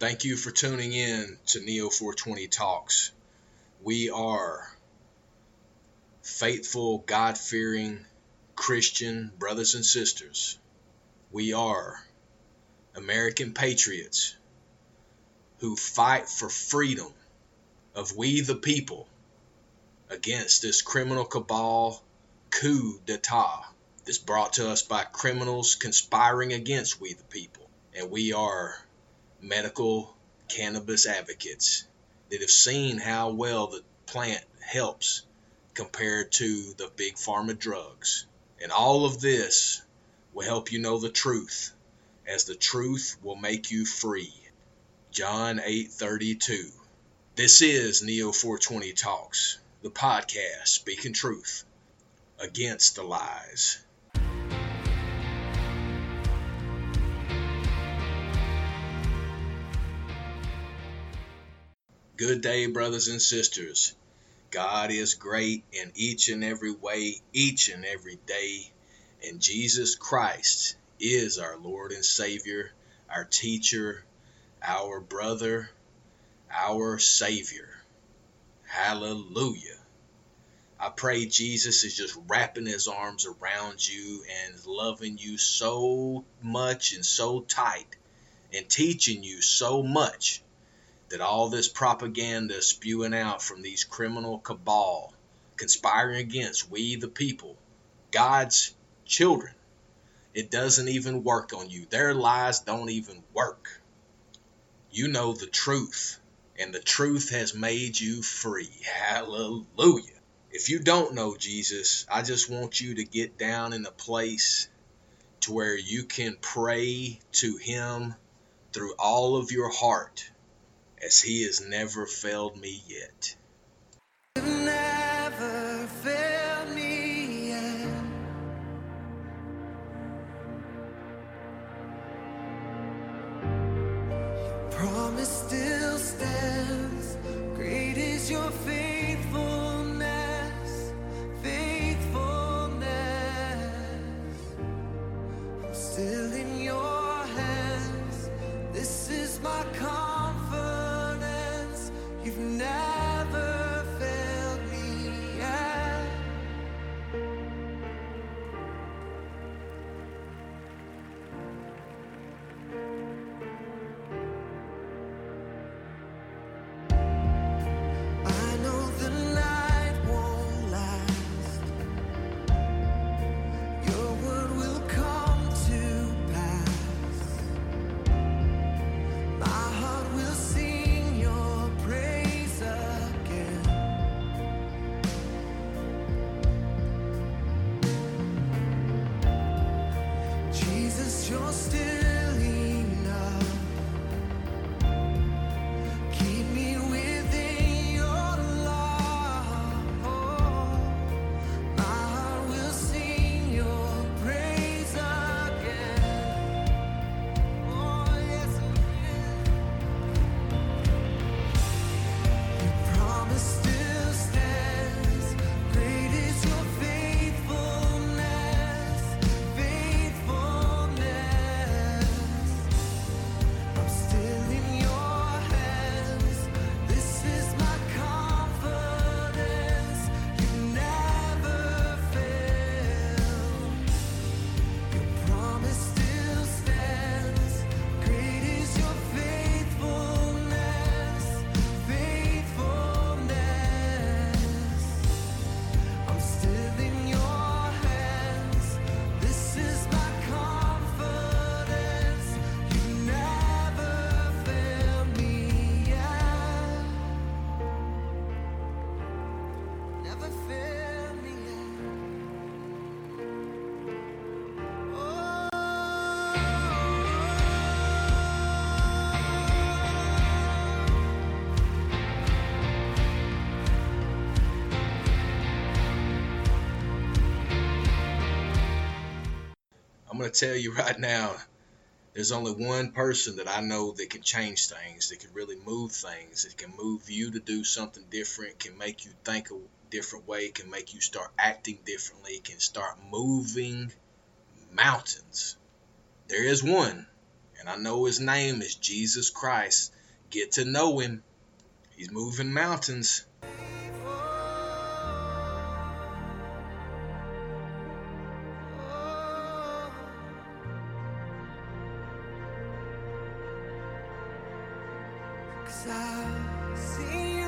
Thank you for tuning in to Neo 420 Talks. We are faithful, God fearing Christian brothers and sisters. We are American patriots who fight for freedom of we the people against this criminal cabal coup d'etat that's brought to us by criminals conspiring against we the people. And we are medical cannabis advocates that have seen how well the plant helps compared to the big pharma drugs. And all of this will help you know the truth, as the truth will make you free. John 8:32. This is Neo 420 Talks, the podcast speaking truth against the lies. Good day, brothers and sisters. God is great in each and every way, each and every day. And Jesus Christ is our Lord and Savior, our teacher, our brother, our Savior. Hallelujah. I pray Jesus is just wrapping his arms around you and loving you so much and so tight and teaching you so much that all this propaganda spewing out from these criminal cabal conspiring against we the people, God's children, it doesn't even work on you. Their lies don't even work. You know the truth, and the truth has made you free. Hallelujah. If you don't know Jesus, I just want you to get down in a place to where you can pray to him through all of your heart as he has never failed me yet. Never failed me yet. Promise still going to tell you right now, there's only one person that I know that can change things, that can really move things, that can move you to do something different, can make you think a different way, can make you start acting differently, can start moving mountains. There is one, And I know his name is Jesus Christ. Get to know him. He's moving mountains. Cause I've seen